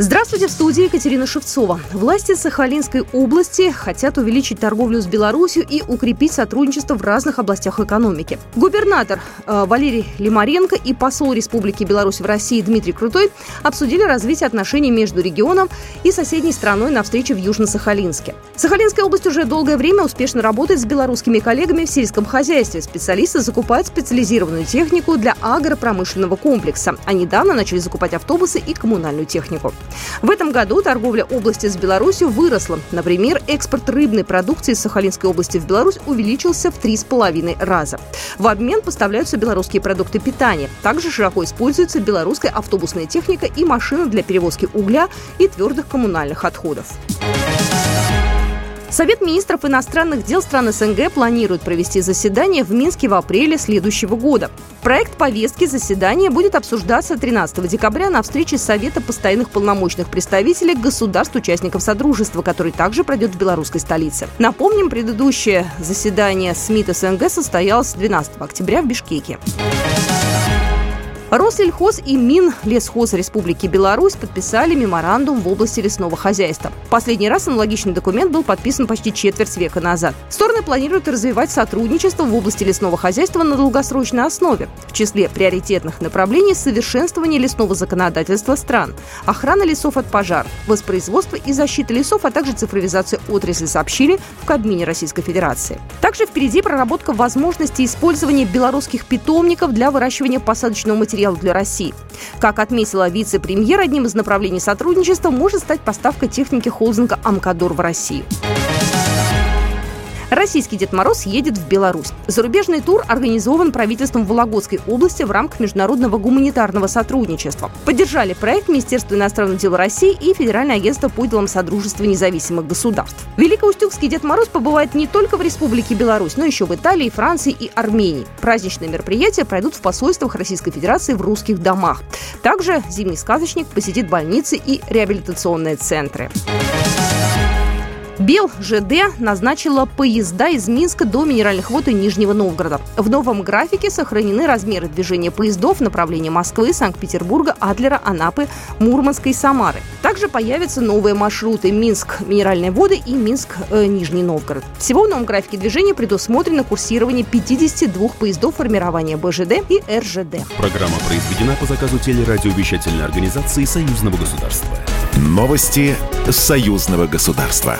Здравствуйте, в студии Екатерина Шевцова. Власти Сахалинской области хотят увеличить торговлю с Беларусью и укрепить сотрудничество в разных областях экономики. Губернатор э, Валерий Лимаренко и посол Республики Беларусь в России Дмитрий Крутой обсудили развитие отношений между регионом и соседней страной на встрече в Южно-Сахалинске. Сахалинская область уже долгое время успешно работает с белорусскими коллегами в сельском хозяйстве. Специалисты закупают специализированную технику для агропромышленного комплекса, а недавно начали закупать автобусы и коммунальную технику. В этом году торговля области с Беларусью выросла. Например, экспорт рыбной продукции из Сахалинской области в Беларусь увеличился в три с половиной раза. В обмен поставляются белорусские продукты питания. Также широко используется белорусская автобусная техника и машины для перевозки угля и твердых коммунальных отходов. Совет министров иностранных дел стран СНГ планирует провести заседание в Минске в апреле следующего года. Проект повестки заседания будет обсуждаться 13 декабря на встрече Совета постоянных полномочных представителей государств-участников Содружества, который также пройдет в белорусской столице. Напомним, предыдущее заседание СМИТ СНГ состоялось 12 октября в Бишкеке. Россельхоз и Минлесхоз Республики Беларусь подписали меморандум в области лесного хозяйства. Последний раз аналогичный документ был подписан почти четверть века назад. Стороны планируют развивать сотрудничество в области лесного хозяйства на долгосрочной основе. В числе приоритетных направлений совершенствование лесного законодательства стран, охрана лесов от пожаров, воспроизводство и защита лесов, а также цифровизация отрасли сообщили в Кабмине Российской Федерации. Также впереди проработка возможности использования белорусских питомников для выращивания посадочного материала материалов для России. Как отметила вице-премьер, одним из направлений сотрудничества может стать поставка техники холдинга «Амкадор» в Россию. Российский Дед Мороз едет в Беларусь. Зарубежный тур организован правительством Вологодской области в рамках международного гуманитарного сотрудничества. Поддержали проект Министерство иностранных дел России и Федеральное агентство по делам Содружества независимых государств. Великоустюгский Дед Мороз побывает не только в Республике Беларусь, но еще в Италии, Франции и Армении. Праздничные мероприятия пройдут в посольствах Российской Федерации в русских домах. Также зимний сказочник посетит больницы и реабилитационные центры. Бел ЖД назначила поезда из Минска до Минеральных вод и Нижнего Новгорода. В новом графике сохранены размеры движения поездов в направлении Москвы, Санкт-Петербурга, Адлера, Анапы, Мурманска и Самары. Также появятся новые маршруты Минск, Минеральные воды и Минск, э, Нижний Новгород. Всего в новом графике движения предусмотрено курсирование 52 поездов формирования БЖД и РЖД. Программа произведена по заказу телерадиовещательной организации Союзного государства. Новости Союзного государства.